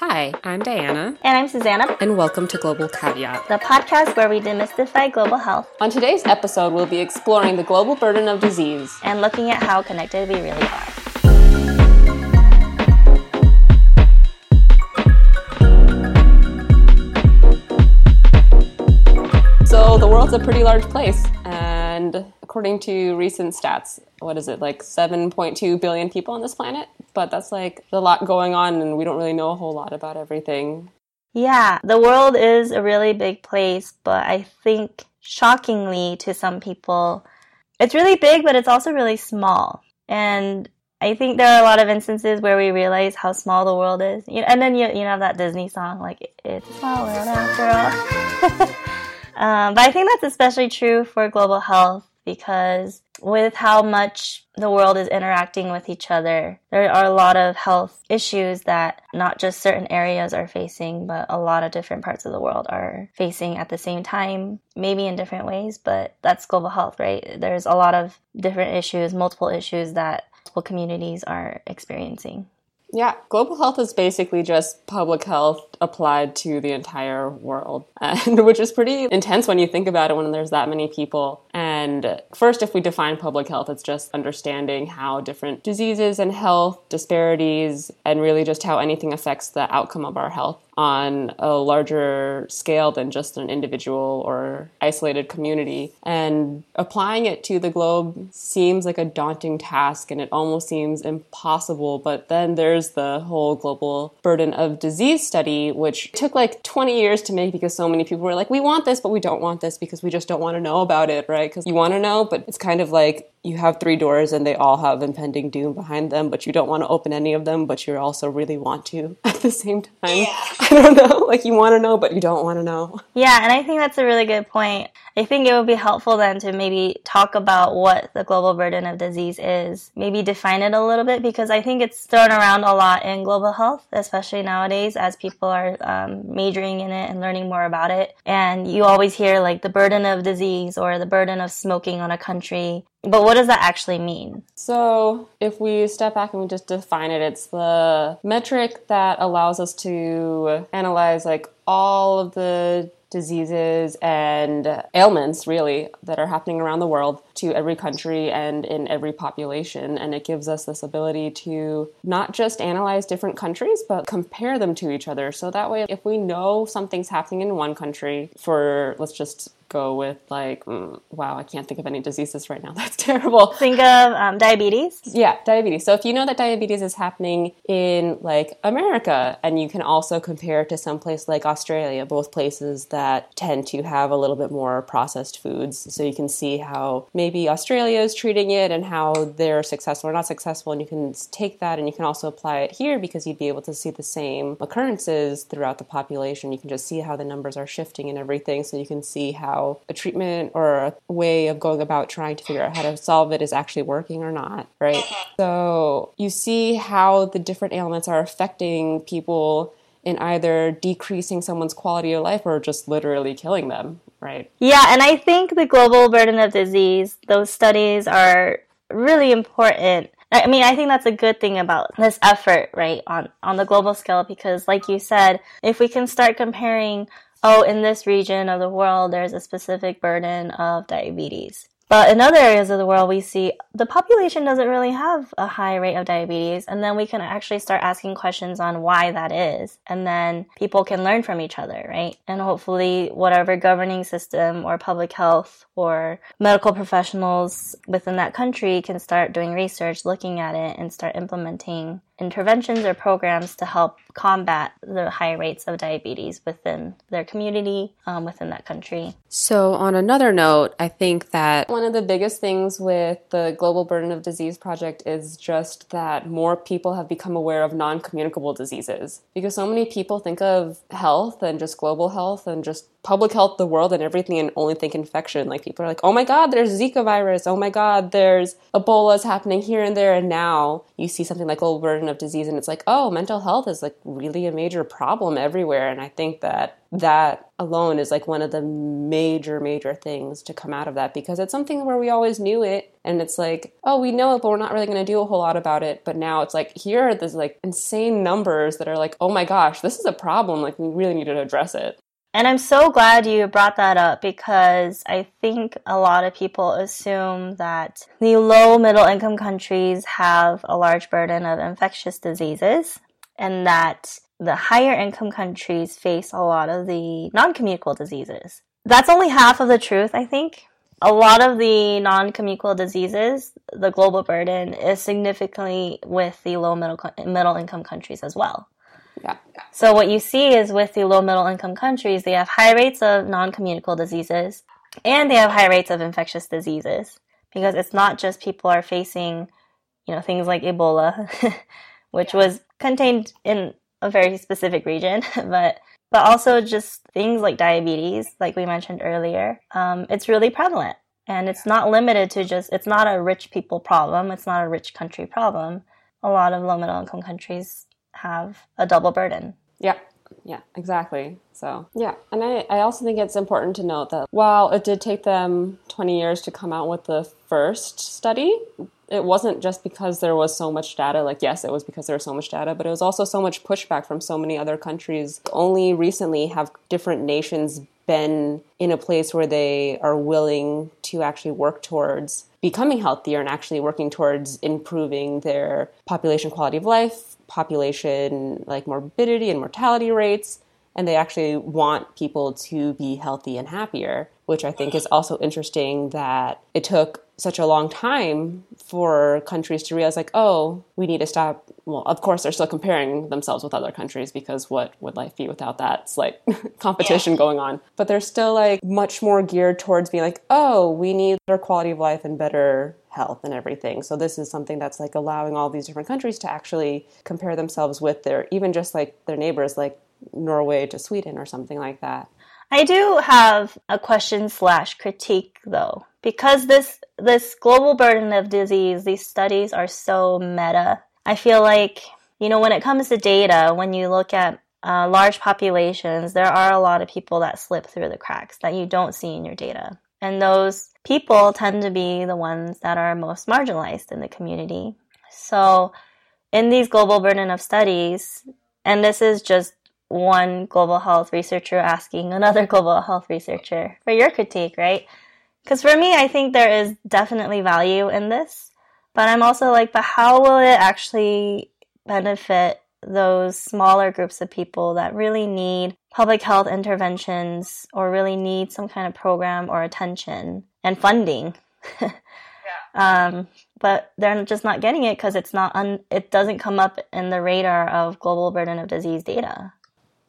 Hi, I'm Diana. And I'm Susanna. And welcome to Global Caveat, the podcast where we demystify global health. On today's episode, we'll be exploring the global burden of disease and looking at how connected we really are. So, the world's a pretty large place, and according to recent stats, what is it, like 7.2 billion people on this planet? But that's like a lot going on, and we don't really know a whole lot about everything. Yeah, the world is a really big place, but I think shockingly to some people, it's really big, but it's also really small. And I think there are a lot of instances where we realize how small the world is. You know, and then you, you know that Disney song, like, it's a small world after all. um, but I think that's especially true for global health because with how much the world is interacting with each other, there are a lot of health issues that not just certain areas are facing, but a lot of different parts of the world are facing at the same time, maybe in different ways, but that's global health, right? There's a lot of different issues, multiple issues that multiple communities are experiencing. Yeah, global health is basically just public health applied to the entire world, and which is pretty intense when you think about it when there's that many people. And first, if we define public health, it's just understanding how different diseases and health disparities, and really just how anything affects the outcome of our health on a larger scale than just an individual or isolated community. And applying it to the globe seems like a daunting task and it almost seems impossible. But then there's the whole global burden of disease study, which took like 20 years to make because so many people were like, we want this, but we don't want this because we just don't want to know about it, right? Because you want to know, but it's kind of like you have three doors and they all have impending doom behind them, but you don't want to open any of them, but you also really want to at the same time. Yeah. I don't know. Like you want to know, but you don't want to know. Yeah, and I think that's a really good point. I think it would be helpful then to maybe talk about what the global burden of disease is, maybe define it a little bit because I think it's thrown around a lot in global health, especially nowadays as people are um, majoring in it and learning more about it. And you always hear like the burden of disease or the burden of smoking on a country. But what does that actually mean? So, if we step back and we just define it, it's the metric that allows us to analyze like all of the diseases and ailments really that are happening around the world to every country and in every population and it gives us this ability to not just analyze different countries but compare them to each other so that way if we know something's happening in one country for let's just go with like mm, wow i can't think of any diseases right now. That's terrible. Think of um, diabetes. Yeah diabetes. So if you know that diabetes is happening in like america and you can also compare to some place like australia both places that tend to have a little bit more processed foods. So you can see how maybe australia is treating it and how they're successful or not successful and you can take that and you can also apply it here because you'd be able to see the same occurrences throughout the population. You can just see how the numbers are shifting and everything so you can see how how a treatment or a way of going about trying to figure out how to solve it is actually working or not, right? Mm-hmm. So you see how the different ailments are affecting people in either decreasing someone's quality of life or just literally killing them, right? Yeah, and I think the global burden of disease, those studies are really important I mean, I think that's a good thing about this effort, right, on, on the global scale, because like you said, if we can start comparing oh, in this region of the world, there's a specific burden of diabetes. But in other areas of the world, we see the population doesn't really have a high rate of diabetes. And then we can actually start asking questions on why that is. And then people can learn from each other, right? And hopefully, whatever governing system or public health or medical professionals within that country can start doing research, looking at it, and start implementing interventions or programs to help combat the high rates of diabetes within their community, um, within that country. So, on another note, I think that one of the biggest things with the Global Burden of Disease Project is just that more people have become aware of non communicable diseases. Because so many people think of health and just global health and just public health, the world, and everything, and only think infection. Like people are like, oh my God, there's Zika virus. Oh my God, there's Ebola is happening here and there. And now you see something like global burden of disease, and it's like, oh, mental health is like really a major problem everywhere. And I think that that alone is like one of the major major things to come out of that because it's something where we always knew it and it's like oh we know it but we're not really going to do a whole lot about it but now it's like here are these like insane numbers that are like oh my gosh this is a problem like we really need to address it and I'm so glad you brought that up because I think a lot of people assume that the low middle income countries have a large burden of infectious diseases and that the higher income countries face a lot of the non communicable diseases. That's only half of the truth, I think. A lot of the non communicable diseases, the global burden is significantly with the low middle, middle income countries as well. Yeah. So what you see is with the low middle income countries, they have high rates of non-communicable diseases and they have high rates of infectious diseases because it's not just people are facing, you know, things like Ebola, which yeah. was contained in a very specific region, but but also just things like diabetes, like we mentioned earlier. Um, it's really prevalent, and it's not limited to just. It's not a rich people problem. It's not a rich country problem. A lot of low middle income countries have a double burden. Yeah. Yeah, exactly. So, yeah. And I, I also think it's important to note that while it did take them 20 years to come out with the first study, it wasn't just because there was so much data. Like, yes, it was because there was so much data, but it was also so much pushback from so many other countries. Only recently have different nations been in a place where they are willing to actually work towards becoming healthier and actually working towards improving their population quality of life, population like morbidity and mortality rates and they actually want people to be healthy and happier which i think is also interesting that it took such a long time for countries to realize like oh we need to stop well of course they're still comparing themselves with other countries because what would life be without that it's like competition yeah. going on but they're still like much more geared towards being like oh we need better quality of life and better health and everything. So this is something that's like allowing all these different countries to actually compare themselves with their even just like their neighbors like Norway to Sweden or something like that. I do have a question slash critique though, because this this global burden of disease, these studies are so meta. I feel like you know when it comes to data, when you look at uh, large populations, there are a lot of people that slip through the cracks that you don't see in your data. And those people tend to be the ones that are most marginalized in the community. So, in these global burden of studies, and this is just one global health researcher asking another global health researcher for your critique, right? Because for me, I think there is definitely value in this, but I'm also like, but how will it actually benefit those smaller groups of people that really need public health interventions or really need some kind of program or attention and funding. yeah. um, but they're just not getting it because it's not un- it doesn't come up in the radar of global burden of disease data.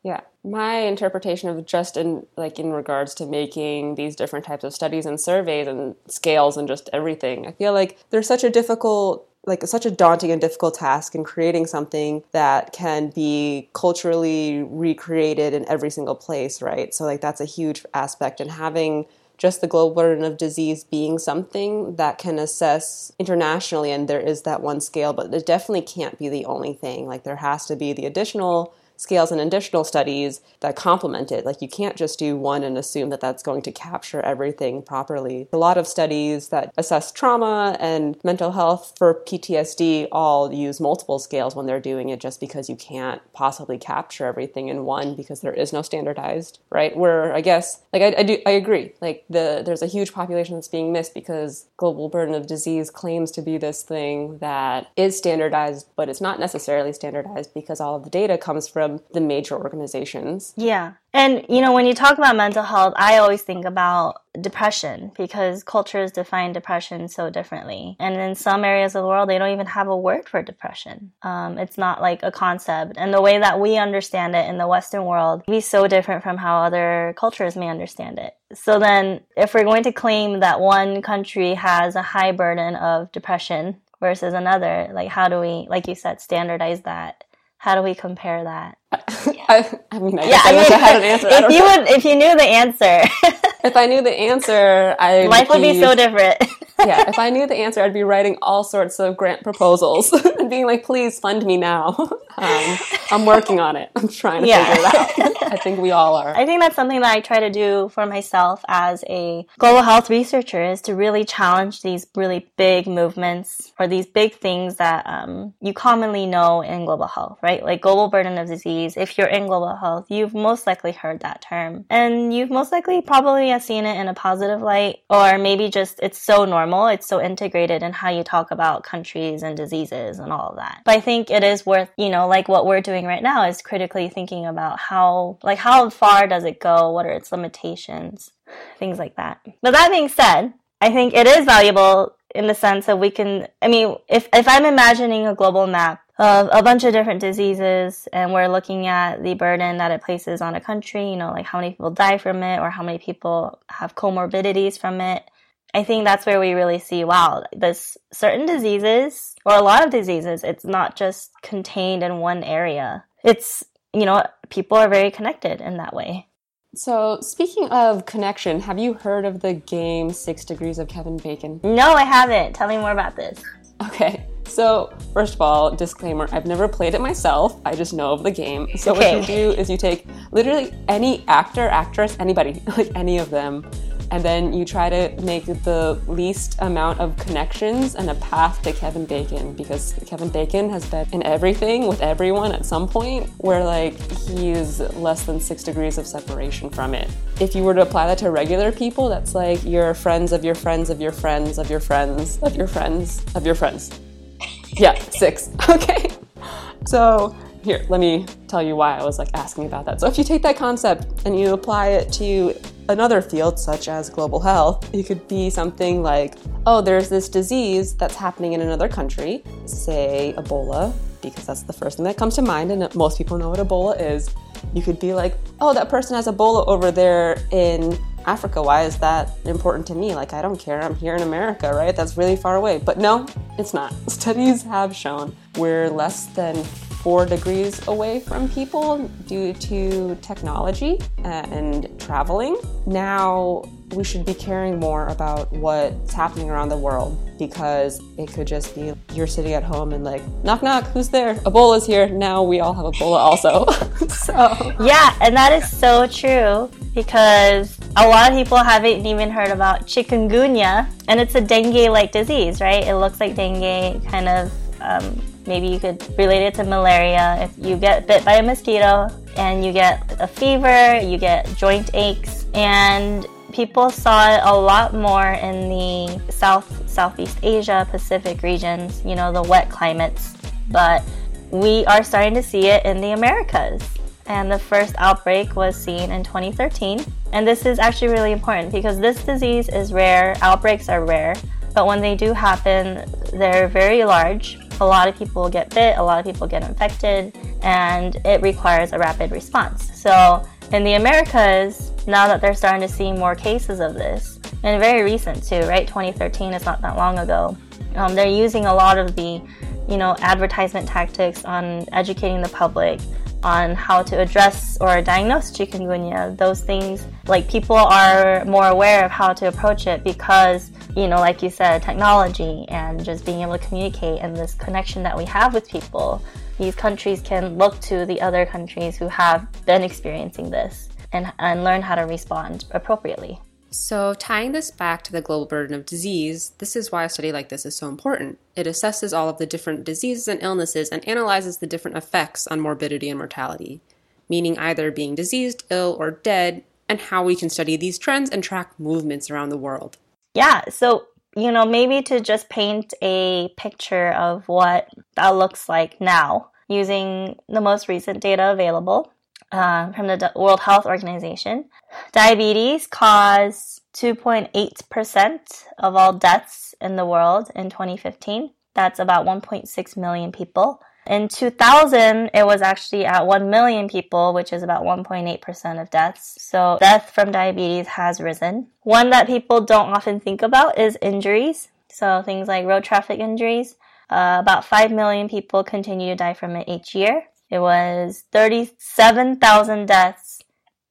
Yeah, my interpretation of just in like in regards to making these different types of studies and surveys and scales and just everything, I feel like there's such a difficult like such a daunting and difficult task in creating something that can be culturally recreated in every single place, right? So like that's a huge aspect and having just the global burden of disease being something that can assess internationally and there is that one scale but it definitely can't be the only thing like there has to be the additional scales and additional studies that complement it. Like you can't just do one and assume that that's going to capture everything properly. A lot of studies that assess trauma and mental health for PTSD all use multiple scales when they're doing it just because you can't possibly capture everything in one because there is no standardized, right? Where I guess like I, I do I agree. Like the there's a huge population that's being missed because global burden of disease claims to be this thing that is standardized, but it's not necessarily standardized because all of the data comes from the major organizations. Yeah. And, you know, when you talk about mental health, I always think about depression because cultures define depression so differently. And in some areas of the world, they don't even have a word for depression. Um, it's not like a concept. And the way that we understand it in the Western world be so different from how other cultures may understand it. So then, if we're going to claim that one country has a high burden of depression versus another, like how do we, like you said, standardize that? How do we compare that? I, I, mean, I yeah, I, I wish I had an answer. If you would, if you knew the answer, if I knew the answer, I life would be, be so different. yeah, if I knew the answer, I'd be writing all sorts of grant proposals and being like, "Please fund me now." Um, I'm working on it. I'm trying to yeah. figure it out. I think we all are. I think that's something that I try to do for myself as a global health researcher is to really challenge these really big movements or these big things that um, you commonly know in global health, right? Like global burden of disease. If you're in global health, you've most likely heard that term, and you've most likely probably have seen it in a positive light, or maybe just it's so normal, it's so integrated in how you talk about countries and diseases and all of that. But I think it is worth, you know, like what we're doing right now is critically thinking about how, like, how far does it go? What are its limitations? Things like that. But that being said, I think it is valuable in the sense that we can, I mean, if, if I'm imagining a global map of a bunch of different diseases and we're looking at the burden that it places on a country, you know, like how many people die from it or how many people have comorbidities from it, I think that's where we really see wow, this certain diseases or a lot of diseases, it's not just contained in one area. It's, you know, people are very connected in that way. So, speaking of connection, have you heard of the game Six Degrees of Kevin Bacon? No, I haven't. Tell me more about this. Okay. So, first of all, disclaimer I've never played it myself. I just know of the game. So, okay. what you do is you take literally any actor, actress, anybody, like any of them, and then you try to make the least amount of connections and a path to Kevin Bacon because Kevin Bacon has been in everything with everyone at some point where like he's less than six degrees of separation from it. If you were to apply that to regular people, that's like your friends of your friends of your friends of your friends of your friends of your friends. Yeah, six. Okay. So here, let me tell you why I was like asking about that. So if you take that concept and you apply it to another field such as global health, it could be something like, oh, there's this disease that's happening in another country, say Ebola, because that's the first thing that comes to mind and most people know what Ebola is. You could be like, oh, that person has Ebola over there in Africa. Why is that important to me? Like, I don't care. I'm here in America, right? That's really far away. But no, it's not. Studies have shown we're less than four degrees away from people due to technology uh, and traveling. Now we should be caring more about what's happening around the world because it could just be you're sitting at home and like knock knock who's there? Ebola's here. Now we all have ebola also. So yeah and that is so true because a lot of people haven't even heard about chikungunya and it's a dengue like disease right? It looks like dengue kind of um, Maybe you could relate it to malaria. If you get bit by a mosquito and you get a fever, you get joint aches, and people saw it a lot more in the South, Southeast Asia, Pacific regions, you know, the wet climates. But we are starting to see it in the Americas. And the first outbreak was seen in 2013. And this is actually really important because this disease is rare, outbreaks are rare, but when they do happen, they're very large a lot of people get bit, a lot of people get infected, and it requires a rapid response. So, in the Americas, now that they're starting to see more cases of this, and very recent too, right? 2013 is not that long ago. Um, they're using a lot of the, you know, advertisement tactics on educating the public on how to address or diagnose chikungunya. Those things, like people are more aware of how to approach it because you know, like you said, technology and just being able to communicate and this connection that we have with people, these countries can look to the other countries who have been experiencing this and, and learn how to respond appropriately. So, tying this back to the global burden of disease, this is why a study like this is so important. It assesses all of the different diseases and illnesses and analyzes the different effects on morbidity and mortality, meaning either being diseased, ill, or dead, and how we can study these trends and track movements around the world yeah, so you know, maybe to just paint a picture of what that looks like now using the most recent data available uh, from the World Health Organization. Diabetes caused 2.8% of all deaths in the world in 2015. That's about 1.6 million people. In 2000, it was actually at 1 million people, which is about 1.8% of deaths. So death from diabetes has risen. One that people don't often think about is injuries. So things like road traffic injuries. Uh, about 5 million people continue to die from it each year. It was 37,000 deaths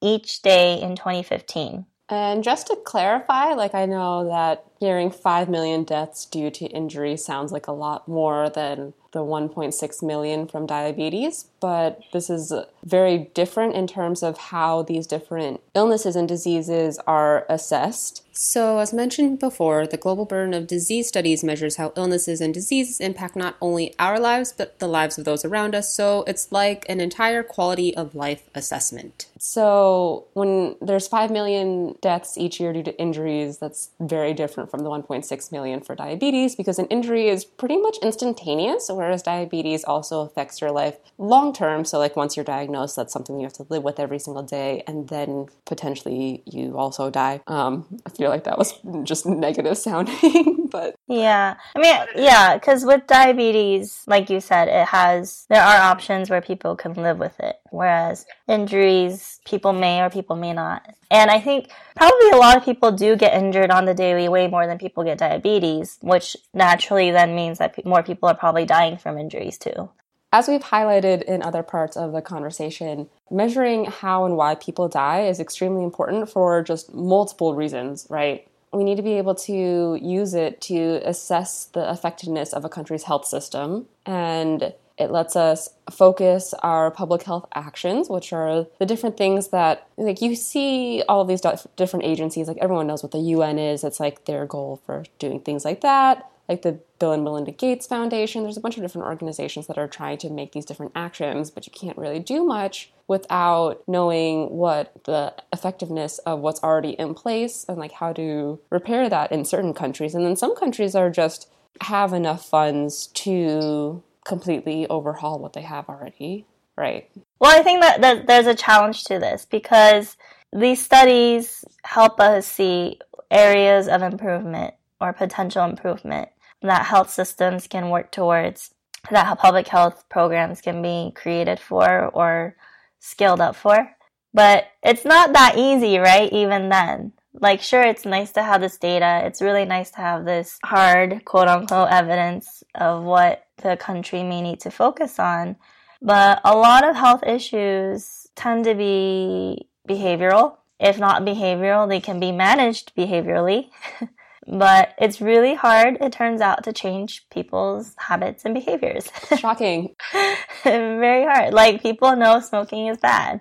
each day in 2015. And just to clarify, like I know that hearing 5 million deaths due to injury sounds like a lot more than the 1.6 million from diabetes, but this is very different in terms of how these different illnesses and diseases are assessed. So, as mentioned before, the Global Burden of Disease Studies measures how illnesses and diseases impact not only our lives, but the lives of those around us. So, it's like an entire quality of life assessment. So, when there's 5 million deaths each year due to injuries, that's very different from the 1.6 million for diabetes because an injury is pretty much instantaneous, whereas diabetes also affects your life long term. So, like once you're diagnosed, that's something you have to live with every single day, and then potentially you also die. Um, I feel like that was just negative sounding, but yeah, I mean, yeah, because with diabetes, like you said, it has there are options where people can live with it, whereas injuries people may or people may not. And I think probably a lot of people do get injured on the daily way more than people get diabetes, which naturally then means that more people are probably dying from injuries too. As we've highlighted in other parts of the conversation, measuring how and why people die is extremely important for just multiple reasons, right? We need to be able to use it to assess the effectiveness of a country's health system and it lets us focus our public health actions, which are the different things that, like, you see all of these different agencies, like, everyone knows what the UN is. It's like their goal for doing things like that like the Bill and Melinda Gates Foundation. There's a bunch of different organizations that are trying to make these different actions, but you can't really do much without knowing what the effectiveness of what's already in place and like how to repair that in certain countries. And then some countries are just have enough funds to completely overhaul what they have already, right? Well, I think that, there's a challenge to this because these studies help us see areas of improvement or potential improvement that health systems can work towards, that public health programs can be created for or scaled up for. But it's not that easy, right? Even then. Like, sure, it's nice to have this data. It's really nice to have this hard, quote unquote, evidence of what the country may need to focus on. But a lot of health issues tend to be behavioral. If not behavioral, they can be managed behaviorally. but it's really hard, it turns out, to change people's habits and behaviors. Shocking. Very hard. Like, people know smoking is bad.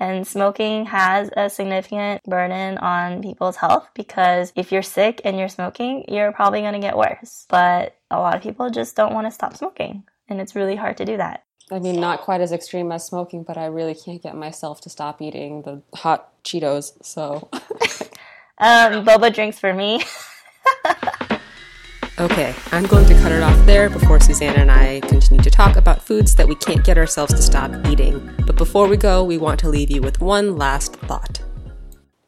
And smoking has a significant burden on people's health because if you're sick and you're smoking, you're probably going to get worse. But a lot of people just don't want to stop smoking. And it's really hard to do that. I mean, not quite as extreme as smoking, but I really can't get myself to stop eating the hot Cheetos. So, um, boba drinks for me. Okay, I'm going to cut it off there before Susanna and I continue to talk about foods that we can't get ourselves to stop eating. But before we go, we want to leave you with one last thought.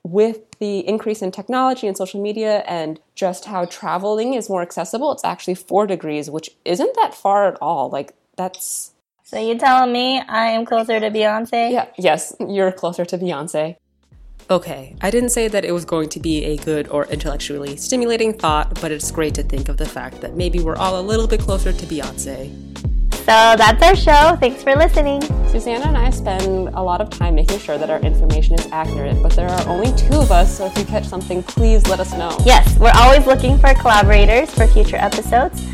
With the increase in technology and social media and just how traveling is more accessible, it's actually four degrees, which isn't that far at all. Like, that's. So you telling me I am closer to Beyonce? Yeah, yes, you're closer to Beyonce. Okay, I didn't say that it was going to be a good or intellectually stimulating thought, but it's great to think of the fact that maybe we're all a little bit closer to Beyonce. So that's our show. Thanks for listening. Susanna and I spend a lot of time making sure that our information is accurate, but there are only two of us, so if you catch something, please let us know. Yes, we're always looking for collaborators for future episodes.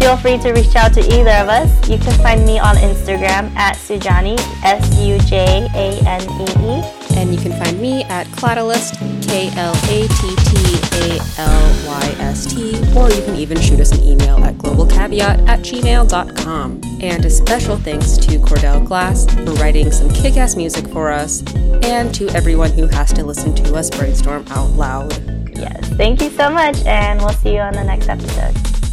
Feel free to reach out to either of us. You can find me on Instagram at Sujanee, S U J A N E E. And you can find me at Klattalyst, K L A T T A L Y S T, or you can even shoot us an email at globalcaveat at gmail.com. And a special thanks to Cordell Glass for writing some kick ass music for us, and to everyone who has to listen to us brainstorm out loud. Yes, thank you so much, and we'll see you on the next episode.